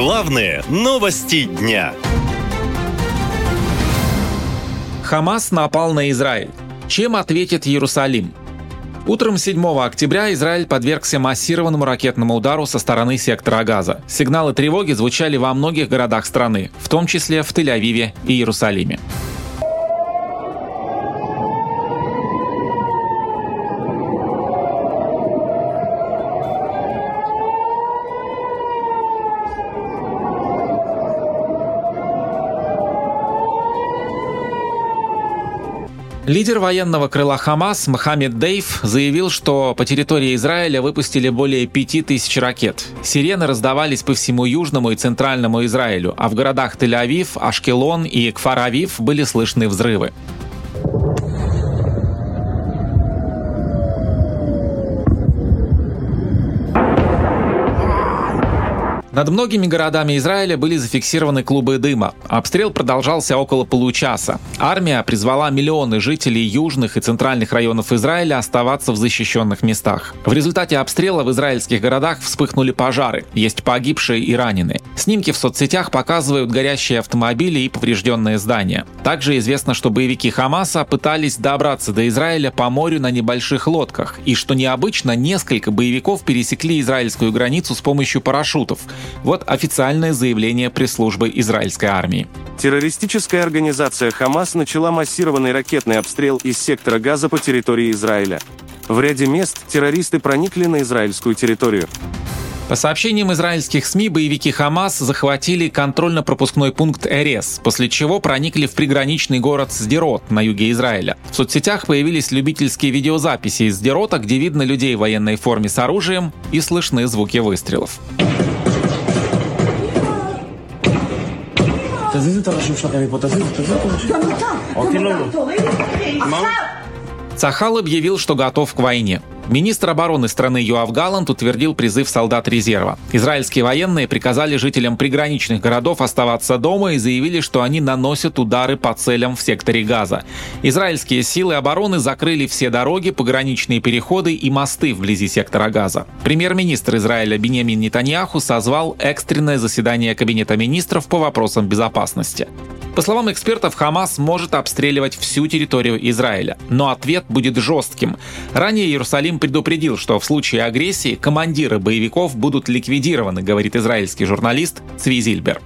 Главные новости дня. Хамас напал на Израиль. Чем ответит Иерусалим? Утром 7 октября Израиль подвергся массированному ракетному удару со стороны сектора Газа. Сигналы тревоги звучали во многих городах страны, в том числе в Тель-Авиве и Иерусалиме. Лидер военного крыла Хамас Мохаммед Дейв заявил, что по территории Израиля выпустили более 5000 ракет. Сирены раздавались по всему южному и центральному Израилю, а в городах Тель-Авив, Ашкелон и Кфар-Авив были слышны взрывы. Над многими городами Израиля были зафиксированы клубы дыма. Обстрел продолжался около получаса. Армия призвала миллионы жителей южных и центральных районов Израиля оставаться в защищенных местах. В результате обстрела в израильских городах вспыхнули пожары. Есть погибшие и раненые. Снимки в соцсетях показывают горящие автомобили и поврежденные здания. Также известно, что боевики Хамаса пытались добраться до Израиля по морю на небольших лодках, и что необычно, несколько боевиков пересекли израильскую границу с помощью парашютов. Вот официальное заявление пресс-службы израильской армии. Террористическая организация «Хамас» начала массированный ракетный обстрел из сектора Газа по территории Израиля. В ряде мест террористы проникли на израильскую территорию. По сообщениям израильских СМИ, боевики Хамас захватили контрольно-пропускной пункт Эрес, после чего проникли в приграничный город Сдерот на юге Израиля. В соцсетях появились любительские видеозаписи из Сдерота, где видно людей в военной форме с оружием и слышны звуки выстрелов. תזיזו את הראשים שלכם מפה, תזיזו, תזיזו את הראשים. גם אתה. אותי לא. Цахал объявил, что готов к войне. Министр обороны страны Юав Галант утвердил призыв солдат резерва. Израильские военные приказали жителям приграничных городов оставаться дома и заявили, что они наносят удары по целям в секторе Газа. Израильские силы обороны закрыли все дороги, пограничные переходы и мосты вблизи сектора Газа. Премьер-министр Израиля Бенемин Нетаньяху созвал экстренное заседание Кабинета министров по вопросам безопасности. По словам экспертов, Хамас может обстреливать всю территорию Израиля, но ответ будет жестким. Ранее Иерусалим предупредил, что в случае агрессии командиры боевиков будут ликвидированы, говорит израильский журналист Цви Зильбер.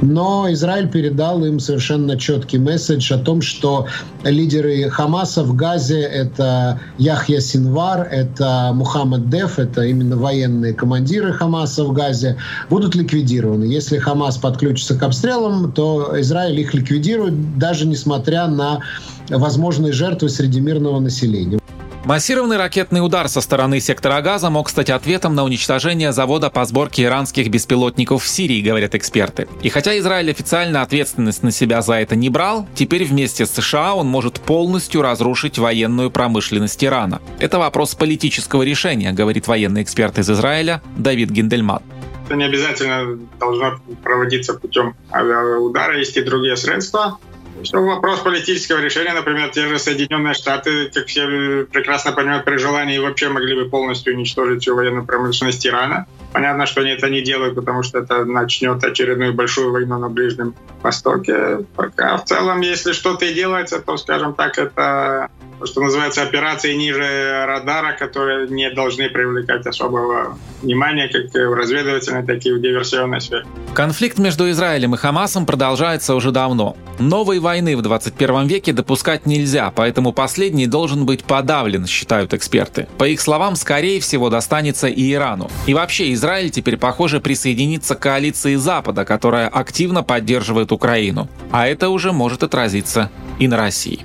Но Израиль передал им совершенно четкий месседж о том, что лидеры Хамаса в Газе — это Яхья Синвар, это Мухаммад Деф, это именно военные командиры Хамаса в Газе, будут ликвидированы. Если Хамас подключится к обстрелам, то Израиль их ликвидирует, даже несмотря на возможные жертвы среди мирного населения. Массированный ракетный удар со стороны сектора Газа мог стать ответом на уничтожение завода по сборке иранских беспилотников в Сирии, говорят эксперты. И хотя Израиль официально ответственность на себя за это не брал, теперь вместе с США он может полностью разрушить военную промышленность Ирана. Это вопрос политического решения, говорит военный эксперт из Израиля Давид Гиндельман. Это не обязательно должно проводиться путем авиаудара, есть и другие средства. Что вопрос политического решения, например, те же Соединенные Штаты, как все прекрасно понимают, при желании вообще могли бы полностью уничтожить всю военную промышленность Ирана. Понятно, что они это не делают, потому что это начнет очередную большую войну на Ближнем Востоке. Пока в целом, если что-то и делается, то, скажем так, это что называется, операции ниже радара, которые не должны привлекать особого внимания как в разведывательной, так и в диверсионной сфере. Конфликт между Израилем и Хамасом продолжается уже давно. Новой войны в 21 веке допускать нельзя, поэтому последний должен быть подавлен, считают эксперты. По их словам, скорее всего достанется и Ирану. И вообще, Израиль теперь, похоже, присоединится к коалиции Запада, которая активно поддерживает Украину. А это уже может отразиться и на России.